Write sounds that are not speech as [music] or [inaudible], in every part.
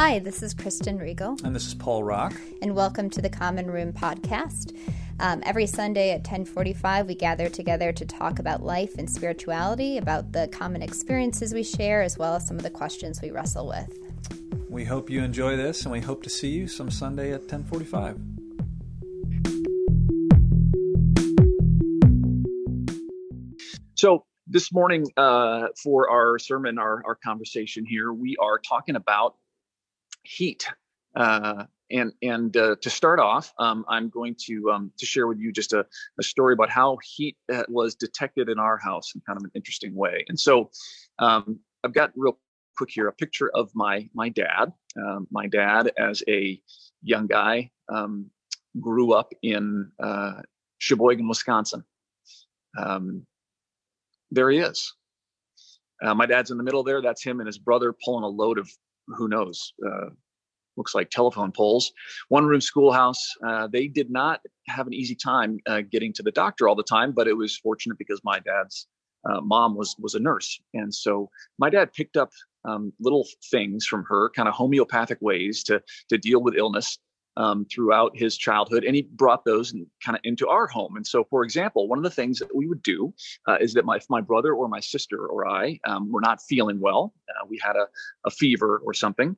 Hi, this is Kristen Riegel. And this is Paul Rock. And welcome to the Common Room podcast. Um, every Sunday at 1045, we gather together to talk about life and spirituality, about the common experiences we share, as well as some of the questions we wrestle with. We hope you enjoy this, and we hope to see you some Sunday at 1045. So this morning, uh, for our sermon, our, our conversation here, we are talking about heat. Uh, and and uh, to start off, um, I'm going to um, to share with you just a, a story about how heat uh, was detected in our house in kind of an interesting way. And so, um, I've got real quick here a picture of my my dad. Um, my dad, as a young guy, um, grew up in uh, Sheboygan, Wisconsin. Um, there he is. Uh, my dad's in the middle there. That's him and his brother pulling a load of who knows uh, looks like telephone poles. One room schoolhouse. Uh, they did not have an easy time uh, getting to the doctor all the time, but it was fortunate because my dad's uh, mom was was a nurse, and so my dad picked up um, little things from her, kind of homeopathic ways to to deal with illness. Um, throughout his childhood, and he brought those kind of into our home. And so, for example, one of the things that we would do uh, is that my my brother or my sister or I um, were not feeling well, uh, we had a, a fever or something,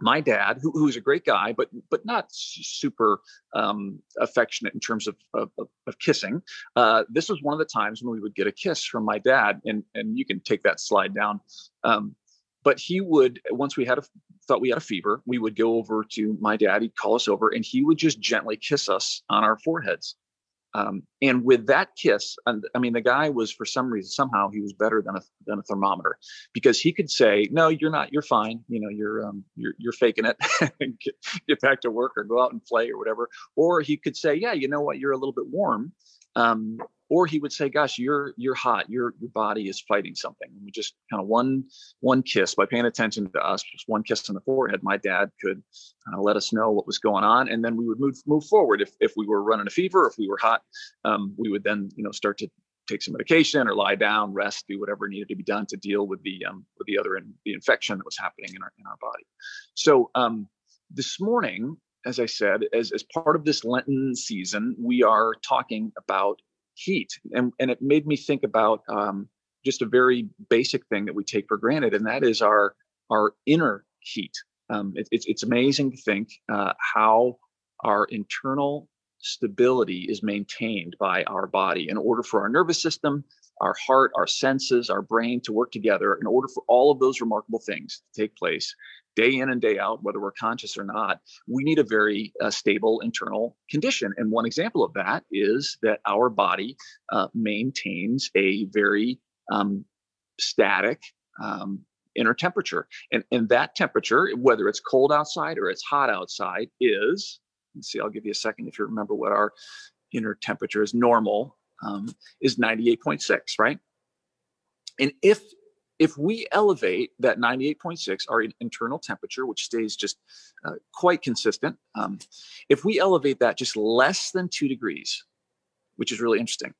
my dad, who, who's a great guy, but but not super um, affectionate in terms of of, of kissing. Uh, this was one of the times when we would get a kiss from my dad, and and you can take that slide down. Um, but he would once we had a thought we had a fever, we would go over to my dad. He'd call us over, and he would just gently kiss us on our foreheads. Um, and with that kiss, I mean, the guy was for some reason somehow he was better than a than a thermometer because he could say, "No, you're not. You're fine. You know, you're um, you're you're faking it. [laughs] get, get back to work or go out and play or whatever." Or he could say, "Yeah, you know what? You're a little bit warm." Um, or he would say, "Gosh, you're you're hot. Your your body is fighting something." And we just kind of one one kiss by paying attention to us, just one kiss on the forehead. My dad could uh, let us know what was going on, and then we would move move forward. If if we were running a fever, if we were hot, um, we would then you know start to take some medication or lie down, rest, do whatever needed to be done to deal with the um, with the other in, the infection that was happening in our in our body. So um, this morning, as I said, as as part of this Lenten season, we are talking about heat. And, and it made me think about um, just a very basic thing that we take for granted, and that is our, our inner heat. Um, it, it's, it's amazing to think uh, how our internal stability is maintained by our body in order for our nervous system, our heart, our senses, our brain to work together in order for all of those remarkable things to take place day in and day out, whether we're conscious or not, we need a very uh, stable internal condition. And one example of that is that our body uh, maintains a very um, static um, inner temperature. And, and that temperature, whether it's cold outside or it's hot outside, is, let's see, I'll give you a second if you remember what our inner temperature is normal, um, is 98.6, right? And if if we elevate that 98.6, our internal temperature, which stays just uh, quite consistent, um, if we elevate that just less than two degrees, which is really interesting,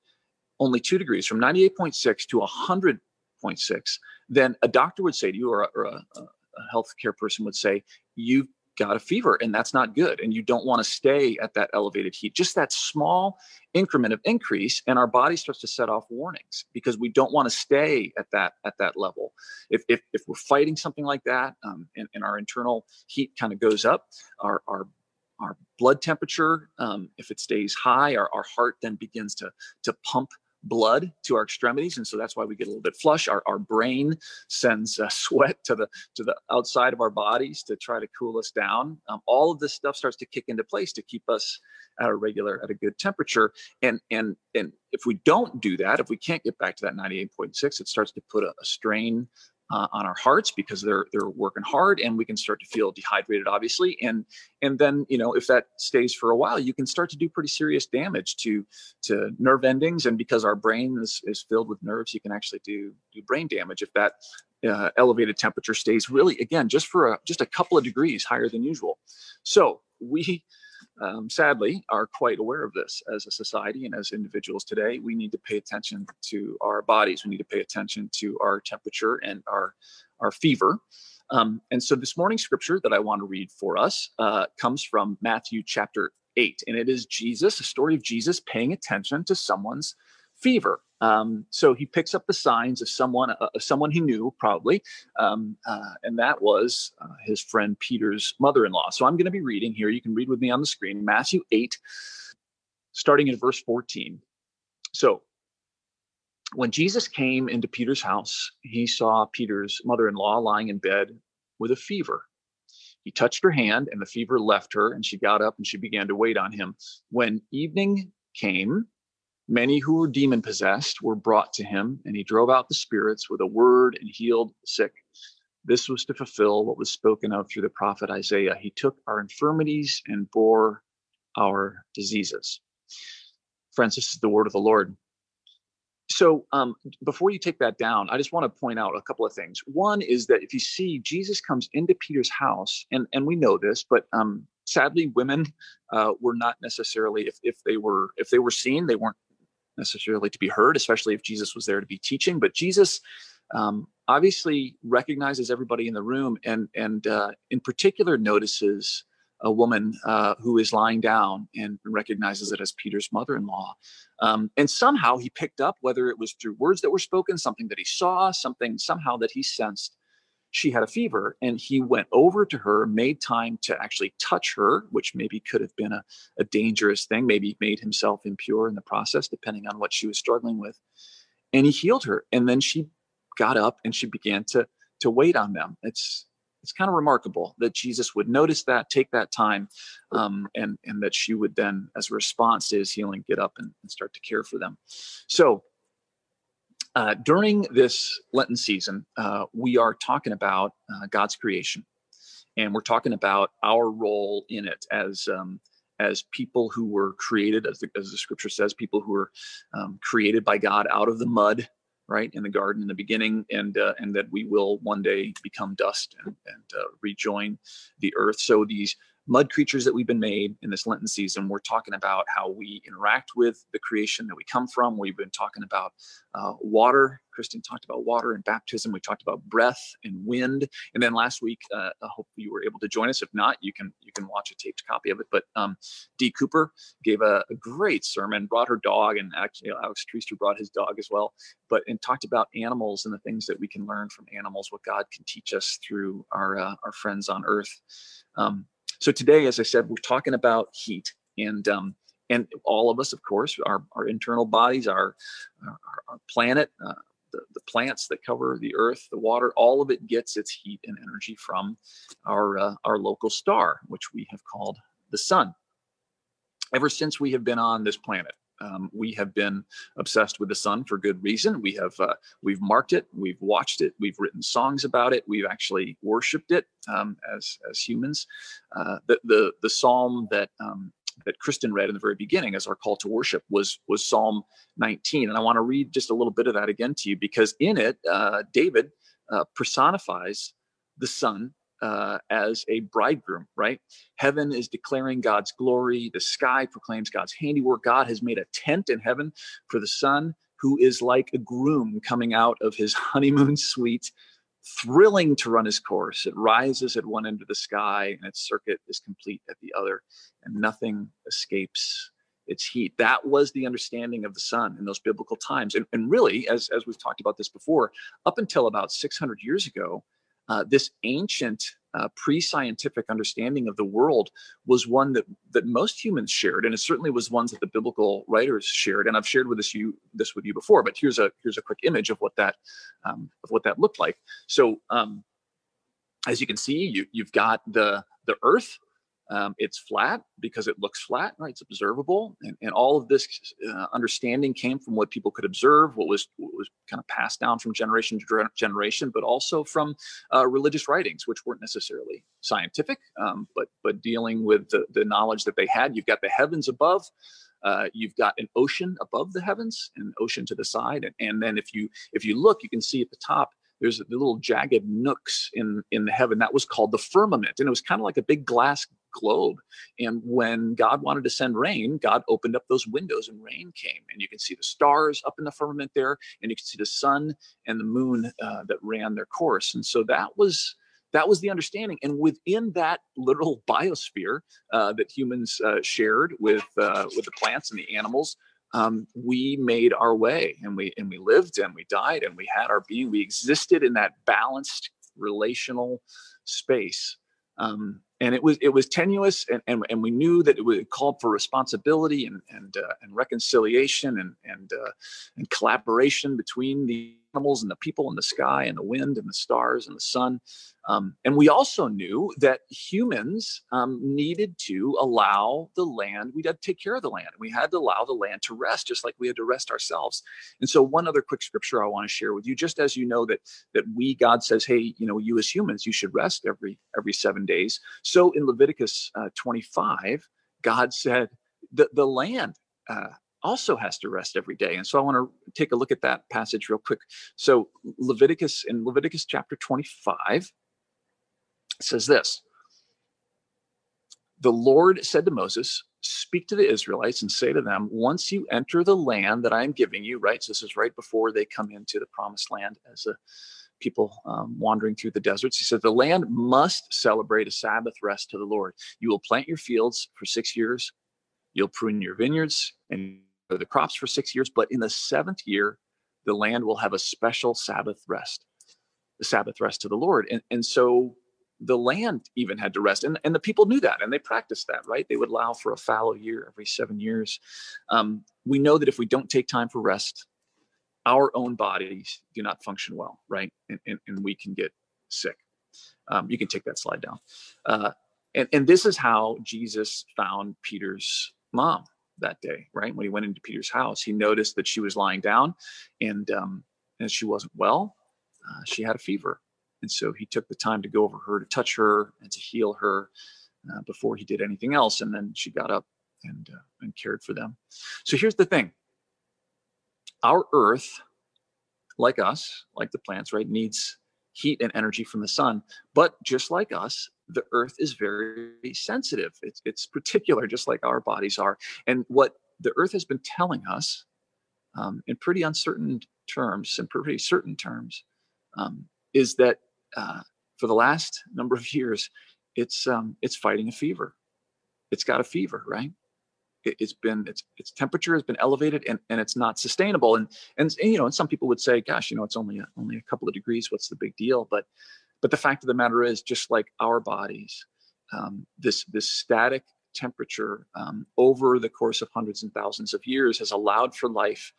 only two degrees from 98.6 to 100.6, then a doctor would say to you, or a, or a, a healthcare person would say, you've got a fever and that's not good and you don't want to stay at that elevated heat. Just that small increment of increase and our body starts to set off warnings because we don't want to stay at that at that level. If if, if we're fighting something like that um, and, and our internal heat kind of goes up our our our blood temperature um, if it stays high our, our heart then begins to to pump blood to our extremities and so that's why we get a little bit flush. Our, our brain sends uh, [laughs] sweat to the to the outside of our bodies to try to cool us down. Um, all of this stuff starts to kick into place to keep us at a regular at a good temperature. And and and if we don't do that if we can't get back to that 98.6 it starts to put a, a strain uh, on our hearts because they're they're working hard and we can start to feel dehydrated obviously. And and then you know if that stays for a while you can start to do pretty serious damage to to nerve endings. And because our brain is, is filled with nerves you can actually do do brain damage if that uh, elevated temperature stays really again just for a, just a couple of degrees higher than usual. So we um, sadly, are quite aware of this as a society and as individuals today. We need to pay attention to our bodies. We need to pay attention to our temperature and our our fever. Um, and so this morning's scripture that I want to read for us uh, comes from Matthew chapter 8, and it is Jesus, a story of Jesus paying attention to someone's fever. Um, so he picks up the signs of someone, uh, someone he knew probably, um, uh, and that was uh, his friend Peter's mother-in-law. So I'm going to be reading here. You can read with me on the screen, Matthew 8, starting in verse 14. So when Jesus came into Peter's house, he saw Peter's mother-in-law lying in bed with a fever. He touched her hand, and the fever left her, and she got up and she began to wait on him. When evening came, Many who were demon possessed were brought to him, and he drove out the spirits with a word and healed the sick. This was to fulfill what was spoken of through the prophet Isaiah. He took our infirmities and bore our diseases. Friends, this is the word of the Lord. So, um, before you take that down, I just want to point out a couple of things. One is that if you see Jesus comes into Peter's house, and and we know this, but um, sadly, women uh, were not necessarily if if they were if they were seen, they weren't necessarily to be heard, especially if Jesus was there to be teaching. But Jesus um, obviously recognizes everybody in the room, and and uh, in particular notices a woman uh, who is lying down and recognizes it as Peter's mother-in-law. Um, and somehow he picked up, whether it was through words that were spoken, something that he saw, something somehow that he sensed she had a fever and he went over to her made time to actually touch her which maybe could have been a, a dangerous thing maybe made himself impure in the process depending on what she was struggling with. And he healed her and then she got up and she began to to wait on them. It's it's kind of remarkable that jesus would notice that take that time um, and and that she would then as a response to his healing get up and, and start to care for them. So uh, during this Lenten season, uh, we are talking about uh, God's creation, and we're talking about our role in it as um, as people who were created, as the, as the Scripture says, people who were um, created by God out of the mud, right in the garden in the beginning, and uh, and that we will one day become dust and, and uh, rejoin the earth. So these mud creatures that we've been made in this Lenten season. We're talking about how we interact with the creation that we come from. We've been talking about uh, water. Kristen talked about water and baptism. We talked about breath and wind. And then last week, uh, I hope you were able to join us. If not, you can you can watch a taped copy of it. But um, Dee Cooper gave a, a, great sermon, brought her dog, and actually Alex Treister brought his dog as well. But and talked about animals and the things that we can learn from animals, what God can teach us through our uh, our friends on Earth. Um, so today, as I said, we're talking about heat and um, and all of us, of course, our, our internal bodies, our, our, our planet, uh, the, the plants that cover the earth, the water, all of it gets its heat and energy from our, uh, our local star, which we have called the sun. Ever since we have been on this planet, um, we have been obsessed with the sun for good reason. We have uh, we've marked it, we've watched it, we've written songs about it, we've actually worshipped it um, as as humans. Uh, the the the psalm that um, that Kristen read in the very beginning as our call to worship was was Psalm 19, and I want to read just a little bit of that again to you because in it uh, David uh, personifies the sun uh, as a bridegroom, right? Heaven is declaring God's glory. The sky proclaims God's handiwork. God has made a tent in heaven for the son who is like a groom coming out of his [laughs] honeymoon suite, thrilling to run his course. It rises at one end of the sky and its circuit is complete at the other, and nothing escapes its heat. That was the understanding of the sun in those biblical times. And, and really, as, as we've talked about this before, up until about 600 years ago, uh, this ancient uh, pre-scientific understanding of the world was one that that most humans shared, and it certainly was ones that the biblical writers shared. And I've shared with this you this with you before, but here's a here's a quick image of what that um, of what that looked like. So um, as you can see, you you've got the the Earth um, it's flat because it looks flat, right? It's observable, and, and all of this uh, understanding came from what people could observe, what was what was kind of passed down from generation to generation, but also from uh, religious writings, which weren't necessarily scientific, um, but but dealing with the, the knowledge that they had. You've got the heavens above. Uh, you've got an ocean above the heavens, an ocean to the side, and, and then if you if you look, you can see at the top there's the little jagged nooks in in the heaven that was called the firmament and it was kind of like a big glass globe and when god wanted to send rain god opened up those windows and rain came and you can see the stars up in the firmament there and you can see the sun and the moon uh, that ran their course and so that was that was the understanding. And within that literal [laughs] biosphere uh, that humans uh, shared with uh, with the plants and the animals, um, we made our way, and we and we lived, and we died, and we had our being. We existed in that balanced relational space. Um, and it was it was tenuous and, and, and we knew that it, was, called for responsibility and and, uh, and reconciliation and and uh, and collaboration between the animals and the people in the sky and the wind and the stars and the sun um, and we also knew that humans um, needed to allow the land, we had to take care of the land. We had to allow the land to rest, just like we had to rest ourselves. And so, one other quick scripture I want to share with you, just as you know that that we, God says, hey, you know, you as humans, you should rest every every seven days. So in Leviticus uh, 25, God said the the land. Uh, also has to rest every day. And so I want to take a look at that passage real quick. So Leviticus in Leviticus chapter 25, says this The Lord said to Moses, Speak to the Israelites and say to them, Once you enter the land that I am giving you, right? So this is right before they come into the promised land as a people um, wandering through the deserts. He said, The land must celebrate a Sabbath rest to the Lord. You will plant your fields for six years, you'll prune your vineyards and the crops for six years, but in the seventh year, the land will have a special Sabbath rest, the Sabbath rest to the Lord. And, and so the land even had to rest and, and the people knew that and they practiced that right? They would allow for a fallow year every seven years. Um, we know that if we don't take time for rest our own bodies do not function well right? And, and, and we can get sick. Um, you can take that slide down. Uh, and, and this is how jesus found peter's mom that day right when he went into peter's house he noticed that she was lying down and um, and she wasn't well uh, she had a fever and so he took the time to go over her, to touch her, and to heal her uh, before he did anything else. And then she got up and, uh, and cared for them. So here's the thing our earth, like us, like the plants, right, needs heat and energy from the sun. But just like us, the earth is very sensitive. It's, it's particular, just like our bodies are. And what the earth has been telling us um, in pretty uncertain terms, in pretty certain terms, um, is that uh, for the last number of years, it's um, it's fighting a fever. It's got a fever, right? It, has been its its temperature has been elevated and, and it's not sustainable. And, and and you know, and some people would say, gosh, you know, it's only a, only a couple of degrees. What's the big deal? But but the fact of the matter is, just like our bodies, um, this this static temperature um, over the course of hundreds and thousands of years has allowed for life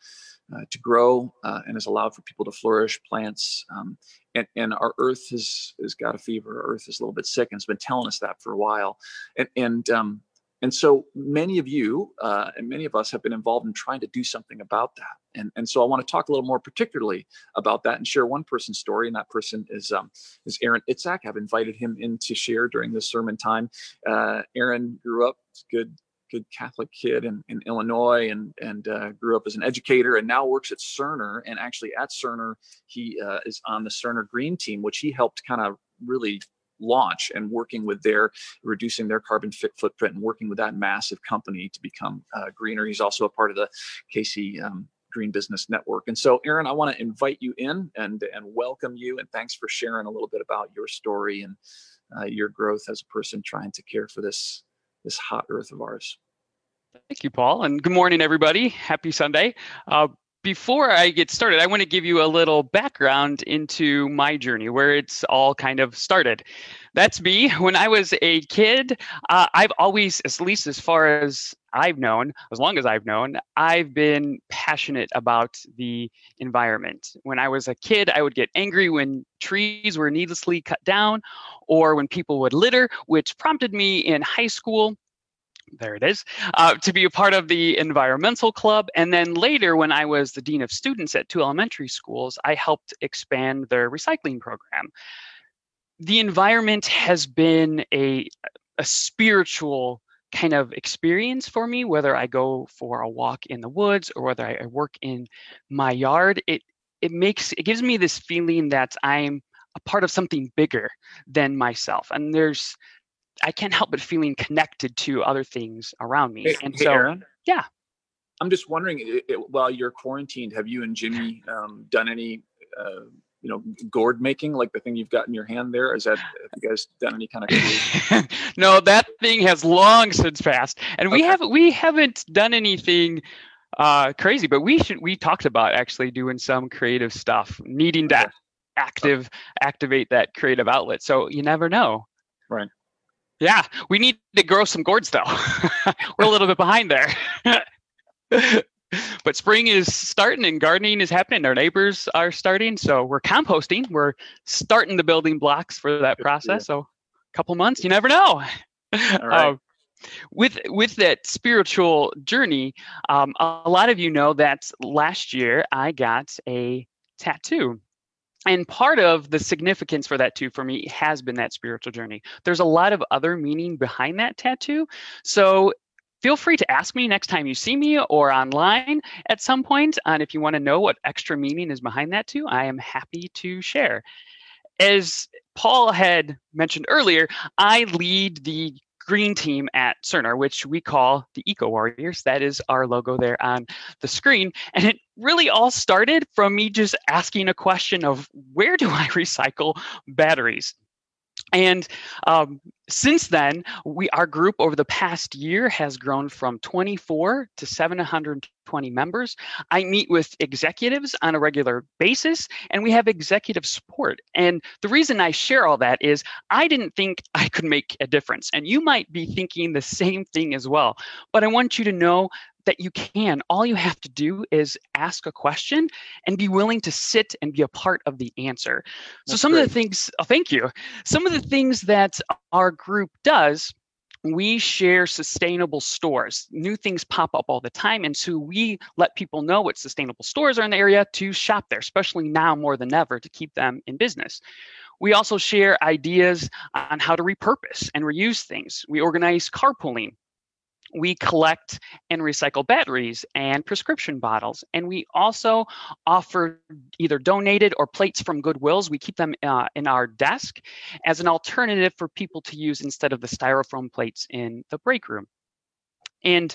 uh, to grow uh, and has allowed for people to flourish, plants. Um, and, and, our earth has, has got a fever. Our earth is a little bit sick and it's been telling us that for a while. And, and, um, and so many of you uh, and many of us have been involved in trying to do something about that. And, and so I want to talk a little more particularly about that and share one person's story. And that person is, um, is Aaron Itczak. I've invited him in to share during this sermon time. Uh, Aaron grew up good good Catholic kid in, in Illinois and and uh, grew up as an educator and now works at Cerner. And actually at Cerner, he uh, is on the Cerner Green Team, which he helped kind of really launch and working with their reducing their carbon footprint and working with that massive company to become uh, greener. He's also a part of the KC um, Green Business Network. And so, Aaron, I want to invite you in and and welcome you and thanks for sharing a little bit about your story and uh, your growth as a person trying to care for this this hot earth of ours. Thank you, Paul, and good morning, everybody. Happy Sunday. Uh, before I get started, I want to give you a little background into my journey, where it's all kind of started. That's me. [laughs] When I was a kid, uh, I've always, at least as far as I've known, as long as I've known, I've been passionate about the environment. When I was a kid, I would get angry when trees were needlessly cut down or when people would litter, which prompted me in high school there it is, uh, to be a part of the environmental club. And then later, when I was the dean of students at two elementary schools, I helped expand their recycling program. The environment has been a, a spiritual kind of experience for me, whether I go for a walk in the woods or whether I work in my yard. It it makes it gives me this feeling that I'm a part of something bigger than myself. And there's I can't help but feeling connected to other things around me. Hey, and hey, so, Aaron, yeah. I'm just wondering, it, it, while you're quarantined, have you and Jimmy um, done any uh, you know gourd making like the thing you've got in your hand there is that have you guys done any kind of [laughs] no that thing has long since passed and we okay. haven't we haven't done anything uh crazy but we should we talked about actually doing some creative stuff needing to active activate that creative outlet so you never know right yeah we need to grow some gourds though [laughs] we're a little bit behind there [laughs] but spring is starting and gardening is happening. Our neighbors are starting, so we're composting. We're starting the building blocks for that process. So, a couple months, you never know. All [laughs] right. Uh, with with that spiritual journey, um, a lot of you know that last year I got a tattoo. And part of the significance for that too for me has been that spiritual journey. There's a lot of other meaning behind that tattoo. So feel free to ask me next time you see me or online at some. And if you want to know what extra meaning is behind that too, I am happy to share. As Paul had mentioned earlier, I lead the green team at Cerner, which we call the Eco Warriors. That is our logo there on the screen. And it really all started from me just asking a question of where do I [laughs] recycle batteries? And um, since then, we our group over the past year has grown from 24 to 720 members. I meet with executives on a regular basis, and we have executive support. And the reason I share all that is I didn't think I could make a difference, and you might be thinking the same thing as well. But I want you to know that you can. All you have to do is ask a question and be willing to sit and be a part of the answer. That's so some great. of the things, oh, thank you. Some of the things that our group does we share sustainable stores. New things pop up all the time. And so we let people know what sustainable stores are in the area to shop there, especially now more than ever to keep them in business. We also share ideas on how to repurpose and reuse things. We organize carpooling we collect and recycle batteries and prescription bottles. And we also offer either donated or plates from Goodwills. We keep them uh, in our desk as an alternative for people to use instead of the styrofoam plates in the break room. And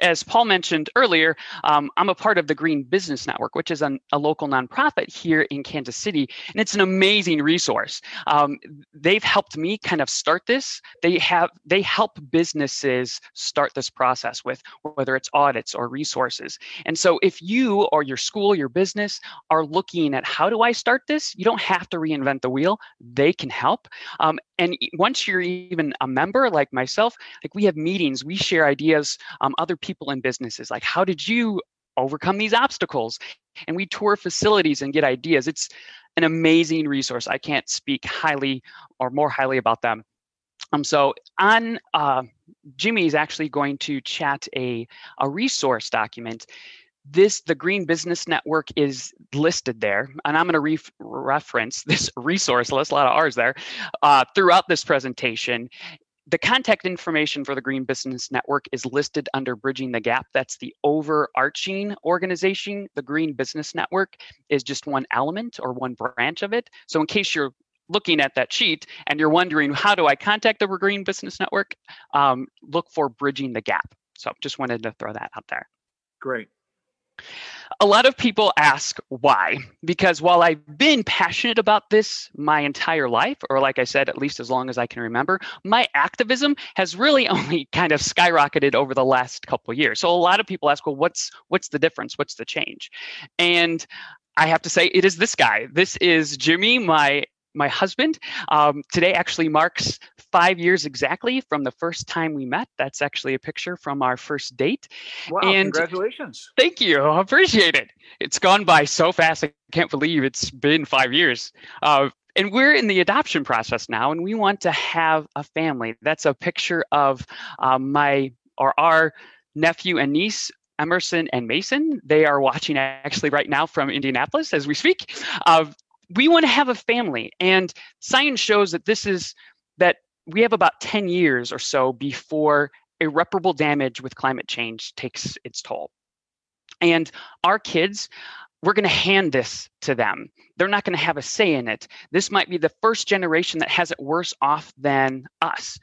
as Paul mentioned earlier, um, I'm a part of the Green Business Network, which is an, a local nonprofit here in Kansas City, and it's an amazing resource. Um, they've helped me kind of start this. They have they help businesses start this process with whether it's audits or resources. And so, if you or your school, your business are looking at how do I start this, you don't have to reinvent the wheel. They can help. Um, and once you're even a member like myself, like we have meetings, we share ideas. Um, other people in businesses like how did you overcome these obstacles? And we tour facilities and get ideas. It's an amazing resource. I can't speak highly or more highly about them. Um, so on uh, jimmy is actually going to chat a, a resource document this the green business network is listed there and i'm going to re- reference this [laughs] resource list a lot of r's there uh, throughout this presentation the contact information for the Green Business Network is listed under Bridging the Gap. That's the overarching organization. The Green Business Network is just one element or one branch of it. So, in case you're looking at that sheet and you're wondering, how do I contact the Green Business Network? Um, look for Bridging the Gap. So, just wanted to throw that out there. Great a lot of people ask why because while i've been passionate about this my entire life or like i said at least as long as i can remember my activism has really [laughs] only kind of skyrocketed over the last couple years. So a lot of people ask well what's what's the difference? What's the change? And I have to say, it is this guy. This is Jimmy, my my husband. Um, today actually marks five years exactly from the first time we met. That's actually a picture from our first date. Wow, and congratulations. Thank you. I appreciate it. It's gone by so fast. I can't believe it's been five years. Uh, and we're in the adoption process now, and we want to have a family. That's a picture of um, my or our nephew and niece Emerson and Mason. They are watching actually right now from Indianapolis as we speak. Uh, we want to have a family and science shows that this is that we have about 10 years or so before irreparable damage with climate change takes its toll. And our kids we're going to hand this to them. They're not going to have a say in it. This might be the first generation that has it worse off than us.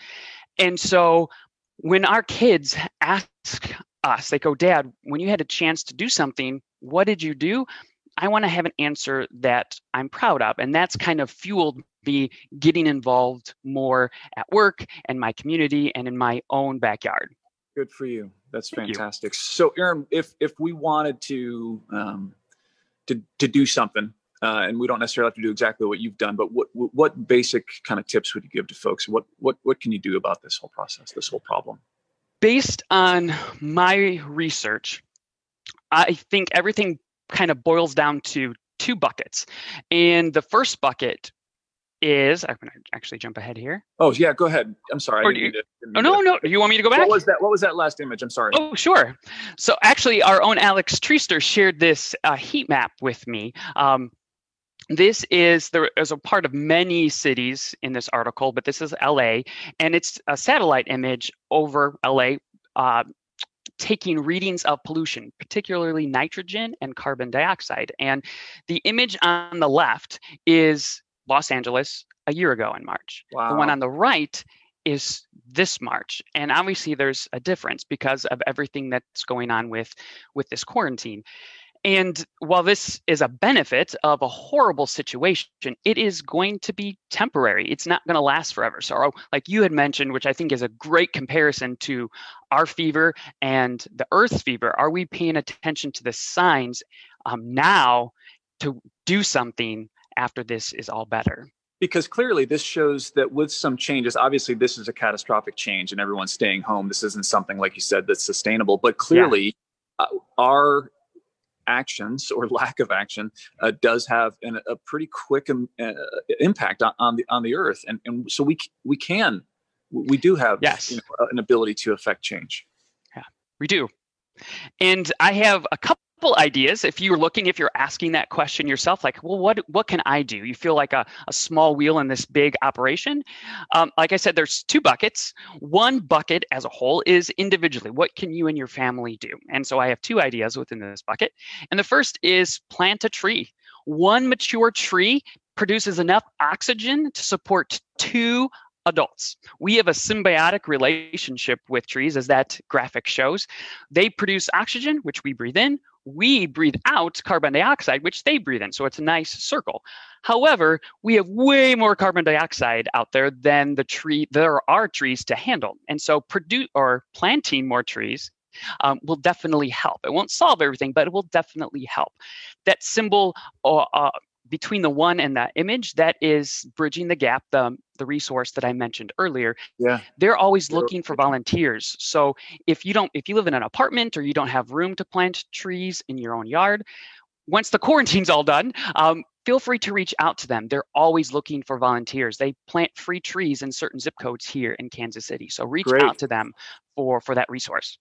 And so when our kids ask us they go dad when you had a chance to do something what did you do I want to have an answer that I'm proud of. And that's kind of fueled me getting involved more at work and my community and in my own backyard. Good for you. That's Thank fantastic. So, Aaron, if if we wanted to um, to to do something, uh, and we don't necessarily have to do exactly what you've done, but what what basic kind of tips would you give to folks? What what what can you do about this whole process, this whole problem? Based on my research, I think everything kind of boils down to two buckets, and the first bucket is I'm going to actually jump ahead here. Oh yeah, go ahead. I'm sorry. You, to, oh no, no. You want me to go back? What was that? What was that last image? I'm sorry. Oh sure. So actually, our own Alex Treaster shared this uh, heat map with me. Um, this is there is a part of many cities in this article, but this is LA, and it's a satellite image over LA. Uh, taking readings of pollution, particularly nitrogen and carbon dioxide. And the image on the left is Los Angeles a year ago in March. Wow. The one on the right is this March. And obviously there's a difference because of everything that's going on with with this quarantine. And while this is a benefit of a horrible situation, it is going to be temporary. It's not going to last forever. So, like you had mentioned, which I think is a great comparison to our fever and the Earth fever, are we paying attention to the signs um, now to do something after this is all better? because clearly this shows that with some changes obviously this is a catastrophic change and everyone's staying home this isn't something like you said that's sustainable but clearly yeah. uh, our actions or [laughs] lack of action uh, does have an, a pretty quick um, uh, impact on, on, the on the earth. And, and so we we can we do have yes. You know, an ability to affect change. Yeah we do. And i have a couple ideas. If you're looking if you're asking that question yourself like well what what can i do? You feel like a, a small wheel in this big operation? Um, like i said there's two buckets. One bucket as a whole is individually what can you and your family do? And so i have two ideas within this bucket. And the first is plant a tree. One mature tree produces enough oxygen to support two adults. We have a symbiotic relationship with trees, as that graphic shows. They produce oxygen, which we breathe in we breathe out carbon dioxide, which they breathe in. So it's a nice circle. However, we have way more carbon dioxide out there than the tree there are trees to handle. And so produce or planting more trees um, will definitely help. It won't solve everything, but it will definitely help. That symbol uh, uh, between the one and that image that is bridging the gap the the resource that i mentioned earlier. Yeah. They're always looking for volunteers. So if you don't if you live in an apartment or you don't have room to plant trees in your own yard once the [laughs] quarantine's all done um, feel free to reach out to them. They're always looking for volunteers. They plant free trees in certain zip codes here in kansas city. So reach Great. out to them for for that resource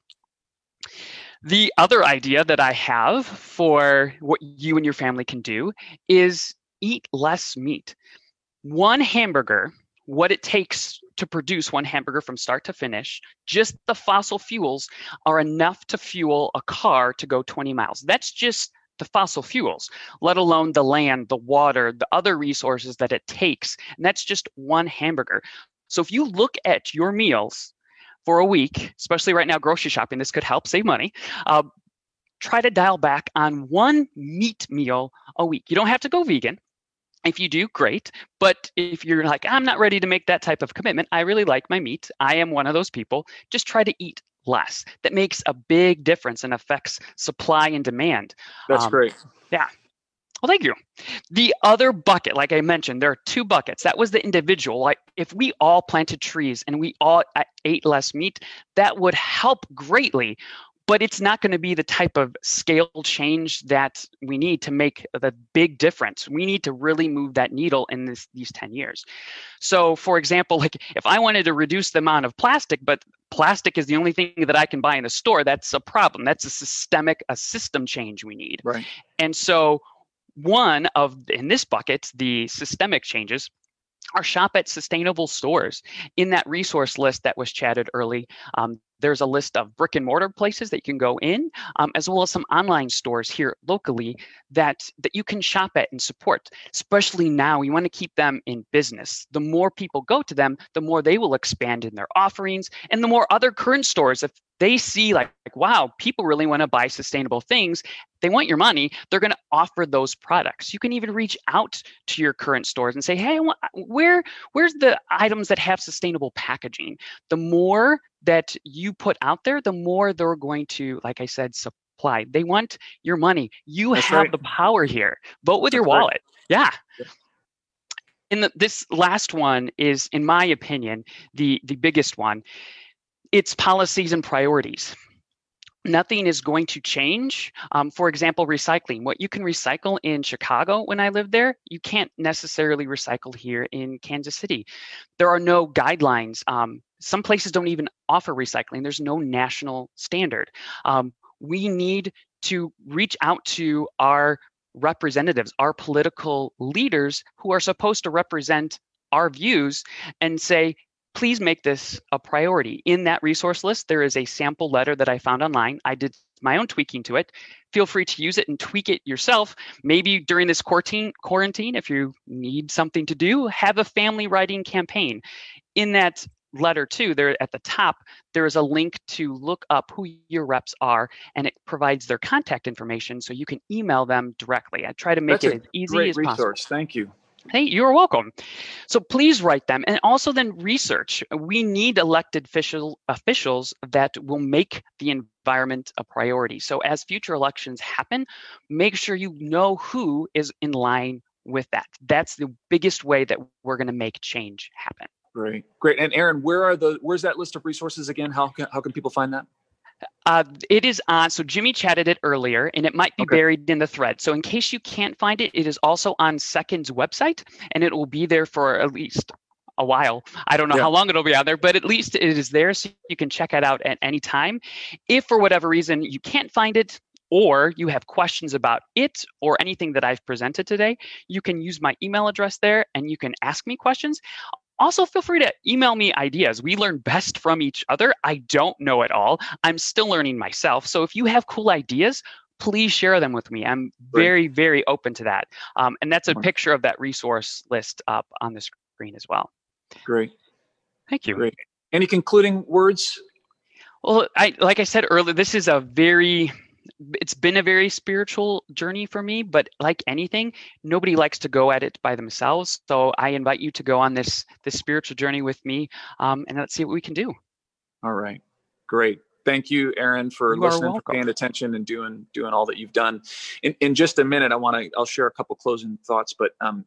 the other idea that I have for what you and your family can do is eat less meat. One hamburger, what it takes to produce one hamburger from start to finish, just the fossil fuels are enough to fuel a car to go 20 miles. That's just the fossil fuels, let alone the land, the water, the other resources that it takes. And that's just one hamburger. So if you look at your meals for a week, especially right now, grocery shopping, this could help save money. Uh, try to dial back on one meat meal a week. You don't have to go vegan. If you do, great. But if you're like, I'm not ready to make that type of commitment, I really like my meat. I am one of those people. Just try to eat less. That makes a big difference and affects supply and demand. That's um, great. Yeah. Well, thank you. The other bucket, like I mentioned, there are two buckets. That was the individual. Like if we all planted trees and we all ate less meat, that would help greatly. But it's not going to be the type of scale change that we need to make the big difference. We need to really move that needle in this, these 10 years. So, for example, like if I wanted to reduce the amount of plastic, but plastic is the only thing that I can buy in the store, that's a problem. That's a systemic, a system change we need. Right. And so one of, in this bucket, the systemic changes are shop at sustainable stores. In that resource list that was chatted early, um, there's a list of brick and mortar places that you can go in, um, as well as some online stores here locally that that you can shop at and support. Especially now, you want to keep them in business. The more people go to them, the more they will expand in their offerings, and the more other current stores, if they see like, like wow, people really want to buy sustainable things, they want your money, they're going to offer those products. You can even reach out to your current stores and say, hey, where where's the items that have sustainable packaging? The more that you put out there, the more they're going to, like I said, supply. They want your money. You That's have right. the power here. Vote with That's your wallet. Right. Yeah. And the, this last one is, in my opinion, the the biggest one. It's policies and priorities nothing is going to change. Um, for example, recycling. What you can recycle in Chicago when I lived there, you can't necessarily recycle here in Kansas City. There are no guidelines. Um, some places don't even offer recycling. There's no national standard. Um, we need to reach out to our representatives, our political leaders who are supposed to represent our views and say, please make this a priority. In that resource list, there is a sample letter that I found online. I did my own tweaking to it. Feel free to use it and tweak it yourself. Maybe during this quarantine, quarantine, if you need something to do, have a family writing campaign. In that letter too, there at the top, there is a link to look up who your reps are, and it provides their contact information so you can email them directly. I try to make That's it as easy as resource. possible. Thank you. Hey, you're welcome. So please write them and also then research. We need elected official, officials that will make the environment a priority. So as future elections happen, make sure you know who is in line with that. That's the biggest way that we're going to make change happen. Great, great. And Aaron, where are the where's that list of resources again? How can how can people find that? Uh, it is on. So Jimmy chatted it earlier, and it might be okay. buried in the thread. So in case you can't find it, it is also on Second's website, and it will be there for at least a while. I don't know yeah. how long it'll be on there, but at least it is there, so you can check it out at any time. If for whatever reason you can't find it, or you have questions about it or anything that I've presented today, you can use my email address there and you can ask me questions. Also, feel free to email me ideas. We learn best from each other. I don't know it all. I'm still learning myself. So if you have cool ideas, please share them with me. I'm very, very open to that. Um, and that's a picture of that resource list up on the screen as well. Great. Thank you. Great. Any concluding words? Well, I like I said earlier, this is a very it's been a very spiritual journey for me but like anything nobody likes to go at it by themselves. So i invite you to go on this this spiritual journey with me um, and let's see what we can do. All right. Great thank you, Aaron, for you listening, for paying attention, and doing doing all that you've done. In, in just a minute, I want to I'll share a couple closing thoughts, but um,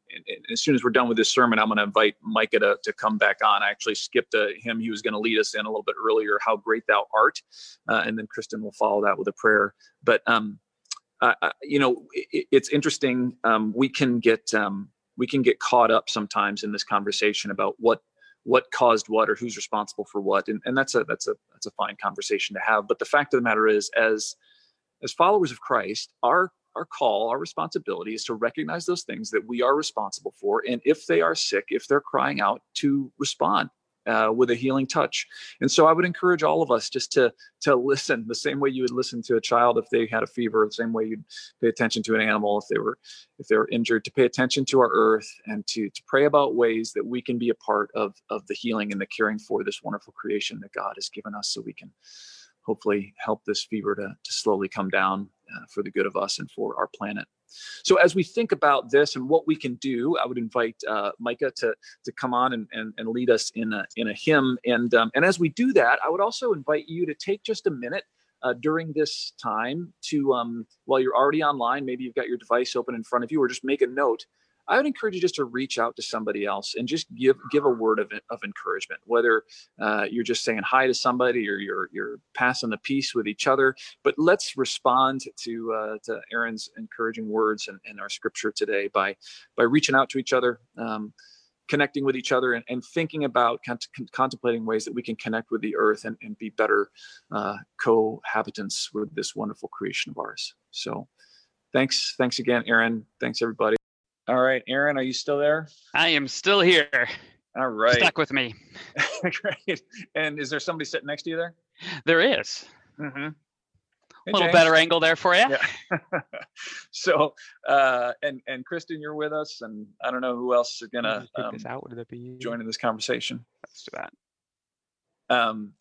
as soon as we're done with this sermon, I'm going to invite Micah to, to come back on. I actually skipped uh, him; he was going to lead us in a little bit earlier. How great thou art, uh, and then Kristen will follow that with a prayer. But um, uh, you know, it, it's interesting. Um, we can get um, we can get caught up sometimes in this conversation about what what caused what or who's responsible for what and, and that's a that's a that's a fine conversation to have but the fact of the matter is as as followers of christ our our call our responsibility is to recognize those things that we are responsible for and if they are sick if they're crying out to respond uh, with a healing touch. And so I would encourage all of us just to to listen the same way you would listen to a child if they had a fever, the same way you'd pay attention to an animal if they were if they were injured, to pay attention to our earth and to to pray about ways that we can be a part of of the healing and the caring for this wonderful creation that God has given us, so we can hopefully help this fever to to slowly come down uh, for the good of us and for our planet. So as we think about this and what we can do, I would invite uh, Micah to to come on and, and, and lead us in a in a hymn. And um, and as we do that, I would also invite you to take just a minute uh, during this time to um, while you're already online, maybe you've got your device open in front of you, or just make a note I would encourage you just to reach out to somebody else and just give give a word of of encouragement. Whether uh, you're just saying hi to somebody or you're you're passing the peace with each other, but let's respond to uh, to Aaron's encouraging words and, and, our scripture today by by reaching out to each other. Um, connecting with each other and, and thinking about con- contemplating ways that we can connect with the earth and, and be better uh, cohabitants with this wonderful creation of ours so thanks thanks again aaron thanks everybody all right, Aaron, are you still there? I am still here. All right. Stuck with me. [laughs] Great. And is there somebody sitting next to you there? There is. Mm-hmm. A little better angle there for you. Yeah. [laughs] so, uh, and and Kristen, you're with us, and I don't know who else is gonna Pick um, this out. Would it be? join in this conversation. Let's do that. Um,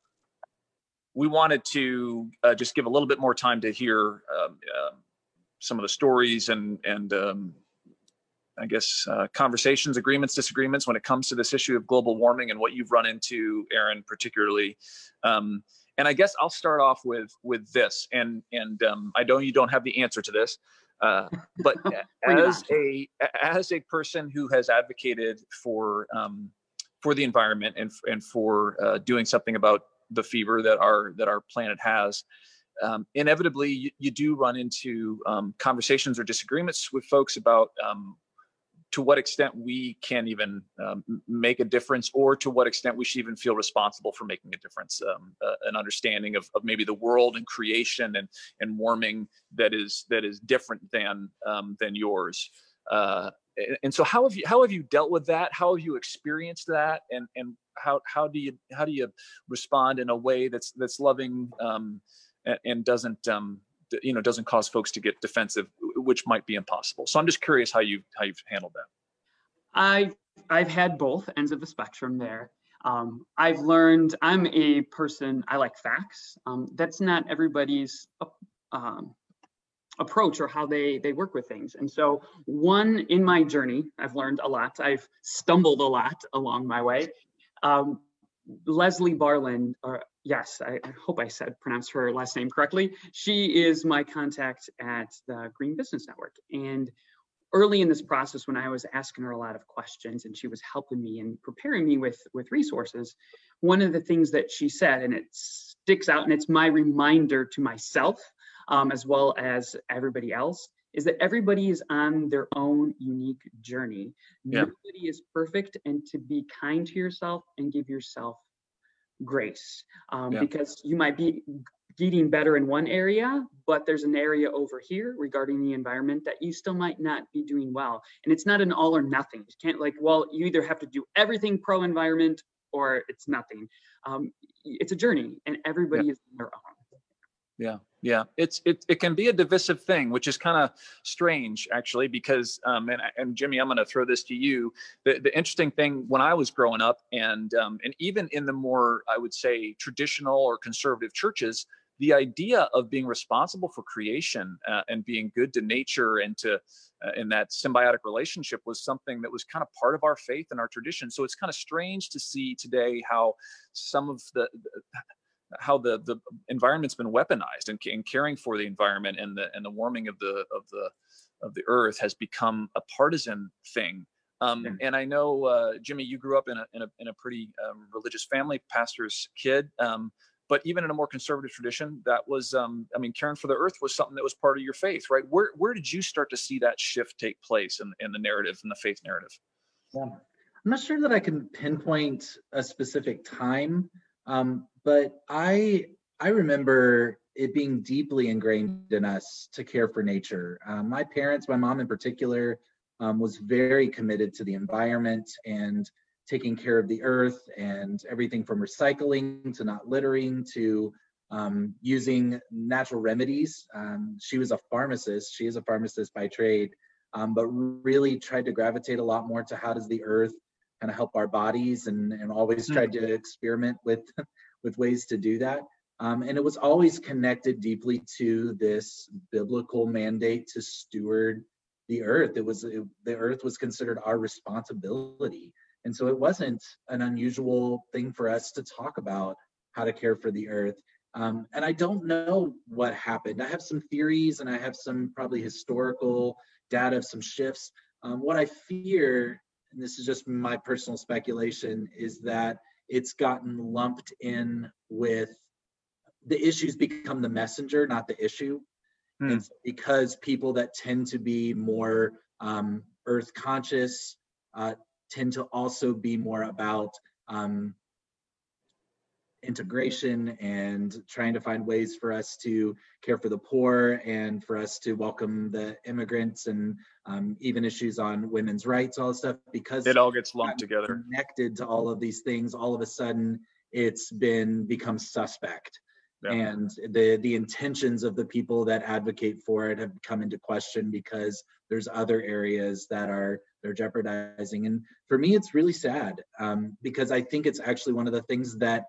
we wanted to uh, just give a little bit more time to hear um, uh, some of the stories and and um, I guess uh, conversations, agreements, disagreements when it comes to this issue of global warming and what you've run into, Aaron, particularly. Um, and I guess I'll start off with with this, and and um, I know you don't have the answer to this, uh, but [laughs] as a as a person who has advocated for um, for the environment and and for uh, doing something about the fever that our that our planet has, um, inevitably you, you, do run into um, conversations or disagreements with folks about um, to what extent we can even um, make a difference or to what extent we should even feel responsible for making a difference um, uh, an understanding of, of maybe the world and creation and and warming that is that is different than um, than yours. Uh, and so how have you how have you dealt with that? How have you experienced that? And and how how do you how do you respond in a way that's that's loving um, and, and doesn't um, you know doesn't cause folks to get defensive which might be impossible. So i'm just curious how you how you've handled that. I've i've had both ends of the spectrum there. Um, i've learned i'm a person i like facts. Um, that's not everybody's um, approach or how they they work with things. And so one in my journey i've learned a lot. I've stumbled a lot along my way. Um, leslie barland or yes, I, I, hope I said pronounced her last name correctly. She is my contact at the Green Business Network. And early in this process, when I was asking her a lot of questions and she was helping me and preparing me with, with resources, one of the things that she said, and it sticks out and it's my reminder to myself um, as well as everybody else, is that everybody is on their own unique journey. Yeah. Nobody is perfect, and to be kind to yourself and give yourself grace um, yeah. because you might be getting better in one area, but there's an area over here regarding the environment that you still might not be doing well. And it's not an all or nothing. You can't like, well, you either have to do everything pro environment or it's nothing. Um, it's a journey and everybody yeah. is on their own. Yeah, yeah, it's it it can be a divisive thing, which is kind of strange actually, because um, and and Jimmy, I'm going to throw this to you. The the interesting thing when I was growing up, and um, and even in the more I would say traditional or conservative churches, the idea of being responsible for creation uh, and being good to nature and to uh, in that symbiotic relationship was something that was kind of part of our faith and our tradition. So it's kind of strange to see today how some of the, the how the the environment's been weaponized and, and caring for the environment and the and the warming of the of the of the earth has become a partisan thing. Um, yeah. And I know, uh, Jimmy, you grew up in a in a, in a pretty um, religious family, pastor's kid. Um, but even in a more conservative tradition, that was, um, I mean, caring for the earth was something that was part of your faith, right? Where where did you start to see that shift take place in, in the narrative, in the faith narrative? Yeah, I'm not sure that I can pinpoint a specific time. Um, but I I remember it being deeply ingrained in us to care for nature. Um, my parents, my mom in particular, um, was very committed to the environment and taking care of the earth and everything from recycling to not littering to um, using natural remedies. Um, she was a pharmacist. She is a pharmacist by trade, um, but really tried to gravitate a lot more to how does the earth kind of help our bodies and, and always tried to experiment with [laughs] with ways to do that. Um, and it was always connected deeply to this biblical mandate to steward the earth. It was it, the earth was considered our responsibility, and so it wasn't an unusual thing for us to talk about how to care for the earth. Um, and I don't know what happened. I have some theories, and I have some probably historical data of some shifts. Um, what I fear, and this is just my personal speculation, is that it's gotten lumped in with the issues become the messenger, not the issue. Hmm. And because people that tend to be more um, earth conscious uh, tend to also be more about um, integration and trying to find ways for us to care for the poor and for us to welcome the immigrants and um, even issues on women's rights, all this stuff, because it all gets lumped together. Connected to all of these things, all of a sudden it's been become suspect. Yeah. and the the intentions of the people that advocate for it have come into question because there's other areas that are they're jeopardizing and for me it's really sad um, because i think it's actually one of the things that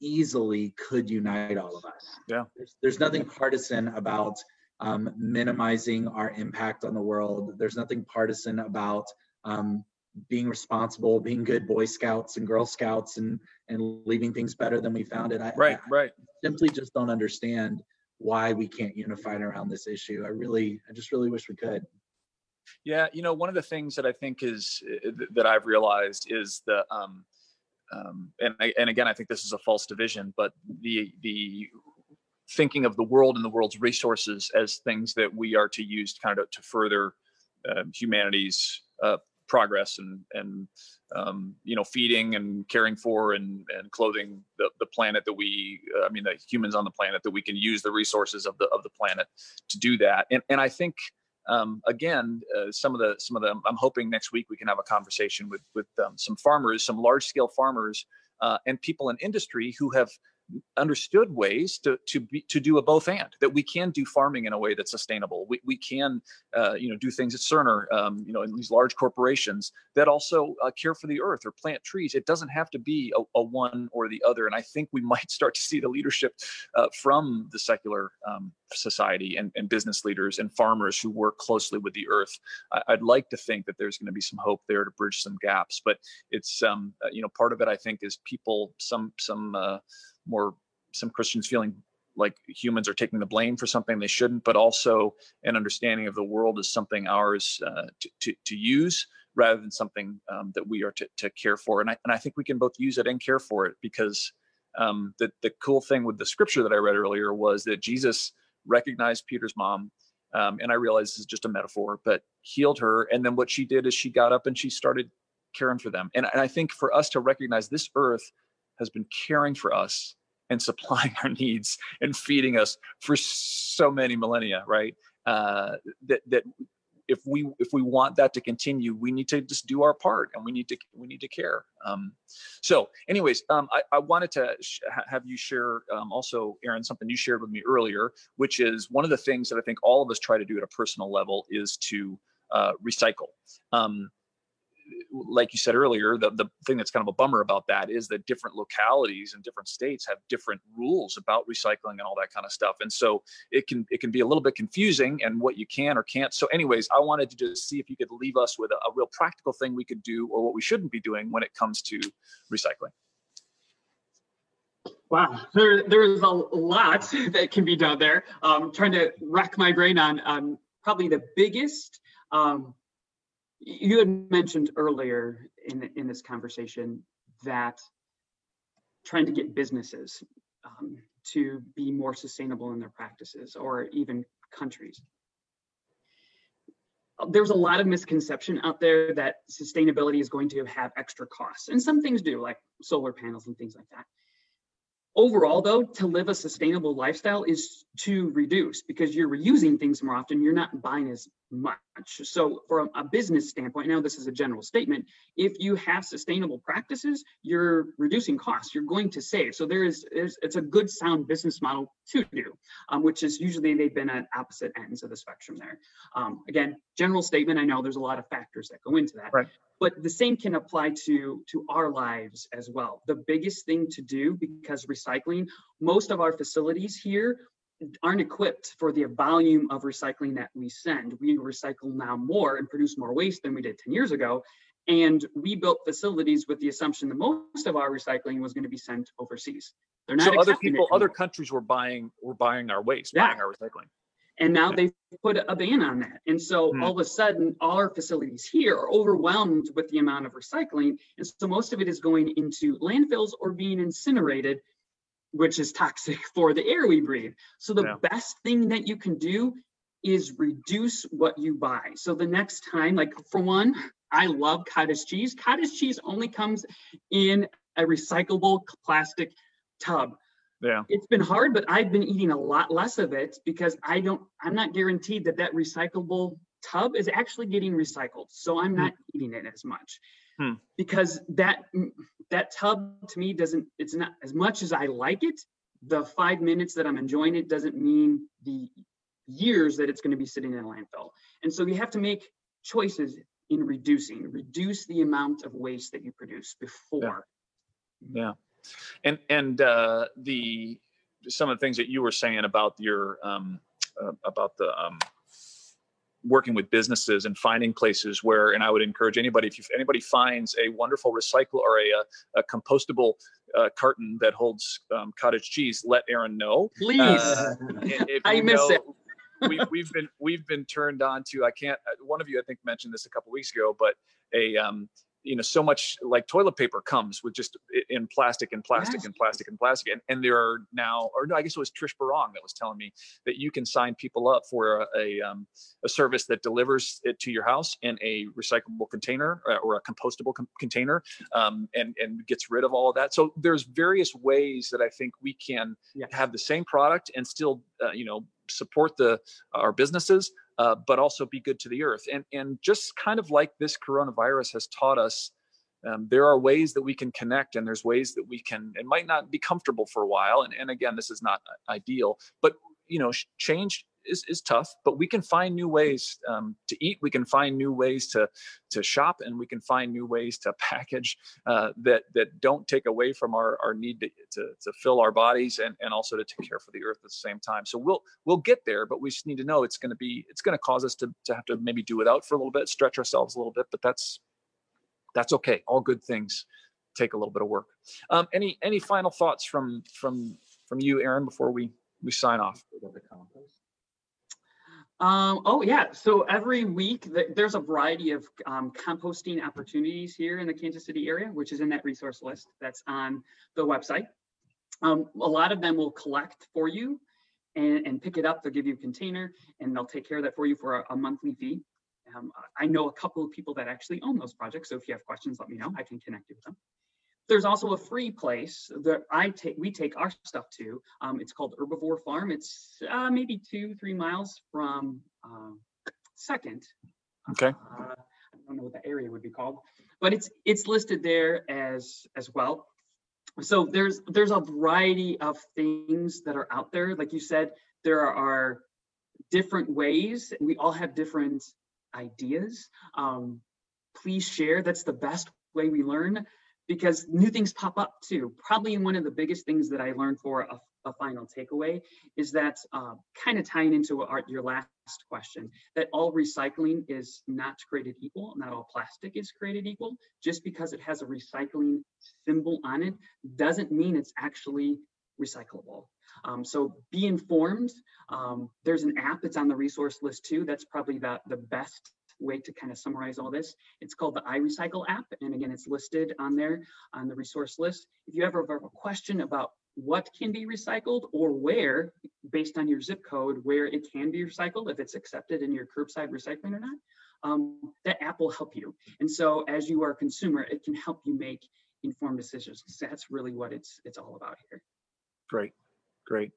easily could unite all of us Yeah. there's, there's nothing partisan about um, minimizing our impact on the world there's nothing partisan about um, being responsible being good boy scouts and girl scouts and and leaving things better than we found it I, Right, I, right. simply just don't understand why we can't unify around this issue. I really, I just really wish we could. Yeah, you know, one of the things that I think is uh, that I've realized is the um, um, and and again, I think this is a false division, but the the thinking of the world and the world's resources as things that we are to use to kind of to further uh, humanity's uh, progress and and um, you know feeding and caring for and and clothing the, the planet that we uh, I mean the humans on the planet that we can use the resources of the of the planet to do that. And and I think um, again, uh, some of the some of the I'm hoping next week we can have a conversation with with um, some farmers, some large scale farmers, uh, and people in industry who have understood ways to to be to do a both and that we can do farming in a way that's sustainable. We, we can uh, you know do things at cerner um, you know in these large corporations that also uh, care for the earth or plant trees. It doesn't have to be a, a one or the other and i think we [laughs] might start to see the leadership uh, from the secular um, society and, and business leaders and farmers who work closely with the earth I, i'd like to think that there's going to be some hope there to bridge some gaps but it's um, uh, you know part of it i think is people some some uh, more some Christians feeling like humans are taking the blame for something they shouldn't, but also an understanding of the world as something ours uh, to, to, to use rather than something um, that we are to, to care for. And I, and I think we can both use it and care for it because um, the, the cool thing with the scripture that I read earlier was that Jesus recognized Peter's mom. Um, and I realize this is just a metaphor, but healed her. And then what she did is she got up and she started caring for them. And, and I think for us to recognize this earth has been caring for us and supplying [laughs] our needs and feeding us for so many millennia, right? Uh, that that if we if we want that to continue, we need to just do our part and we need to we need to care. Um, so, anyways, um, I, I wanted to sh- have you share um, also, Aaron, something you shared with me earlier, which is one of the things that I think all of us try to do at a personal level is to uh, recycle. Um, like you said earlier, the, the thing that's kind of a bummer about that is that different localities and different states have different rules about recycling and all that kind of stuff. And so it can it can be a little bit confusing and what you can or can't. So, anyways, I wanted to just see if you could leave us with a, a real practical thing we could do or what we shouldn't be doing when it comes to recycling. Wow, there there is a lot [laughs] that can be done there. Um, trying to rack my brain on on probably the biggest. Um, you had mentioned earlier in in this conversation that trying to get businesses um, to be more sustainable in their practices, or even countries. There's a lot of misconception out there that sustainability is going to have extra costs, and some things do, like solar panels and things like that. Overall, though, to live a sustainable lifestyle is to reduce because you're reusing things more often. You're not buying as much. So, from a business standpoint, now this is a general statement. If you have sustainable practices, you're reducing costs. You're going to save. So there is, it's a good, sound business model to do, um, which is usually they've been at opposite ends of the spectrum there. Um, again, general statement. I know there's a lot of factors that go into that. Right but the same can apply to to our lives as well. The biggest thing to do because recycling most of our facilities here aren't equipped for the volume of recycling that we send. We recycle now more and produce more waste than we did 10 years ago and we built facilities with the assumption that most of our recycling was going to be sent overseas. They're not so other people other countries were buying were buying our waste Yeah. buying our recycling And now they've put a ban on that. And so Hmm. all of a sudden, all our facilities here are overwhelmed with the amount of recycling. And so most of it is going into landfills or being incinerated, which is toxic [laughs] for the air we breathe. So the Yeah. best thing that you can do is reduce what you buy. So the next time, like for one, I love cottage cheese. Cottage cheese only comes in a recyclable plastic tub yeah it's been hard, but I've been eating a lot less of it because I don't, I'm not guaranteed that that recyclable tub is actually getting recycled. So I'm not eating it as much. Hmm. Because that that tub to me doesn't, it's not as much as I like it, the five minutes that I'm enjoying it doesn't mean the years that it's going to be sitting in a landfill. And so you have to make choices in reducing, reduce the amount of waste that you produce before. Yeah. yeah. And and uh, the some of the things that you were saying about your um, uh, about the um, working with businesses and finding places where and i would encourage anybody if, you, anybody finds a wonderful recycle or a, a, a compostable uh, carton that holds um, cottage cheese let aaron know. Please. Uh, i [laughs] miss know, it. we, we've been we've been turned on to i can't uh, one of you i think mentioned this a couple weeks ago but a um, you know so much like toilet paper comes with just in plastic and plastic yes. and plastic and plastic and, and there are now or no i guess it was trish barong that was telling me that you can sign people up for a, a, um, a service that delivers it to your house in a recyclable container uh, or a compostable com- container um, and and gets rid of all of that so there's various ways that i think we can have the same product and still uh, you know support the our businesses uh, but also be good to the earth. And and just kind of like this coronavirus has taught us, um, there are ways that we can connect, and there's ways that we can. It might not be comfortable for a while, and and again, this is not ideal, but you know, change is, is tough, but we can find new ways um, to eat. We can find new ways to to shop, and we can find new ways to [laughs] package uh, that that don't take away from our, our need to, to, to fill our bodies and, and also to take care for the earth at the same time. So we'll we'll get there, but we just need to know it's going to be it's going to cause us to to have to maybe do without for a little bit, stretch ourselves a little bit, but that's that's okay. All good things take a little bit of work. Um, any any final thoughts from from from you, Aaron, before we we sign off? Um, oh yeah, so every week th there's a variety of um, composting opportunities here in the Kansas City area, which is in that resource list that's on the website. Um, a lot of them will collect for you and, and, pick it up. They'll give you a container and they'll take care of that for you for a, a monthly fee. Um, I know a couple of people that actually own those projects, so if you have questions, let me know. I can connect you with them. There's also a free place that I take, we take our stuff to. Um, it's called Herbivore Farm. It's uh, maybe two, three miles from uh, Second. Okay. Uh, I don't know what the area would be called, but it's it's listed there as as well. So there's there's a variety of things that are out there. Like you said, there are different ways. We all have different ideas. Um, please share. That's the best way we learn because new things pop up too. Probably one of the biggest things that I learned for a, a final takeaway is that uh, kind of tying into our, your last question, that all recycling is not created equal, not all plastic is created equal. Just because it has a recycling symbol on it doesn't mean it's actually recyclable. Um, so be informed. Um, there's an app that's on the resource list too. That's probably the, the best way to kind of summarize all this. It's called the iRecycle app. And again, it's listed on there on the resource list. If you ever have a question about what can be recycled or where, based on your zip code, where it can be recycled, if it's accepted in your curbside recycling or not, um, that app will help you. And so as you are a consumer, it can help you make informed decisions. That's really what it's it's all about here. Great, great.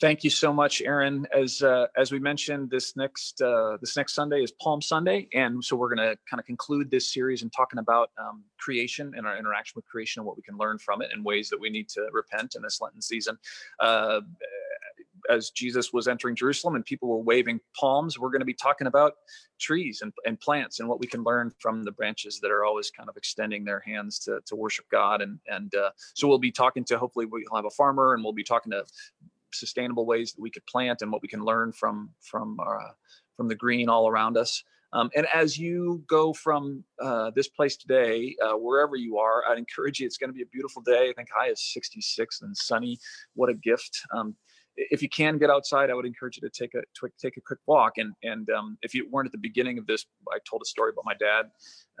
Thank you so much, Aaron. As uh, as we mentioned, this next uh, this next Sunday is Palm Sunday, and so we're going to kind of conclude this series and talking about um, creation and our interaction with creation and what we can learn from it, and ways that we need to repent in this Lenten season. Uh, as Jesus was entering Jerusalem and people were waving palms, we're going to be talking about trees and, and plants and what we can learn from the branches that are always kind of extending their hands to, to worship God. And, and uh, so we'll be talking to, hopefully we'll have a farmer and we'll be talking to sustainable ways that we could plant and what we can learn from from uh, from the green all around us. Um, and as you go from uh, this place today, uh, wherever you are, I'd encourage you. It's going to be a beautiful day. I think high is 66 and sunny. What a gift! Um, if you can get outside, I would encourage you to take a take a quick walk. And and um, if you weren't at the beginning of this, I told a story about my dad,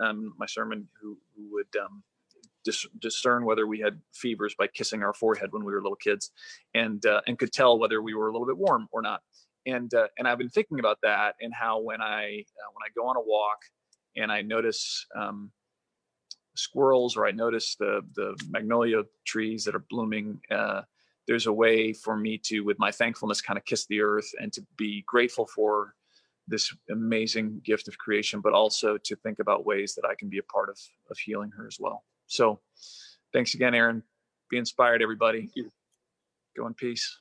um, my sermon, who who would um, dis- discern whether we had fevers by kissing our forehead when we were little kids, and uh, and could tell whether we were a little bit warm or not. And uh, and I've been thinking about that and how when I uh, when I go on a walk and I notice um, squirrels or I notice the the magnolia trees that are blooming. Uh, there's a way for me to, with my thankfulness, kind of kiss the earth and to be grateful for this amazing gift of creation, but also to think about ways that I can be a part of of healing her as well. So thanks again, Aaron. Be inspired, everybody. Go in peace.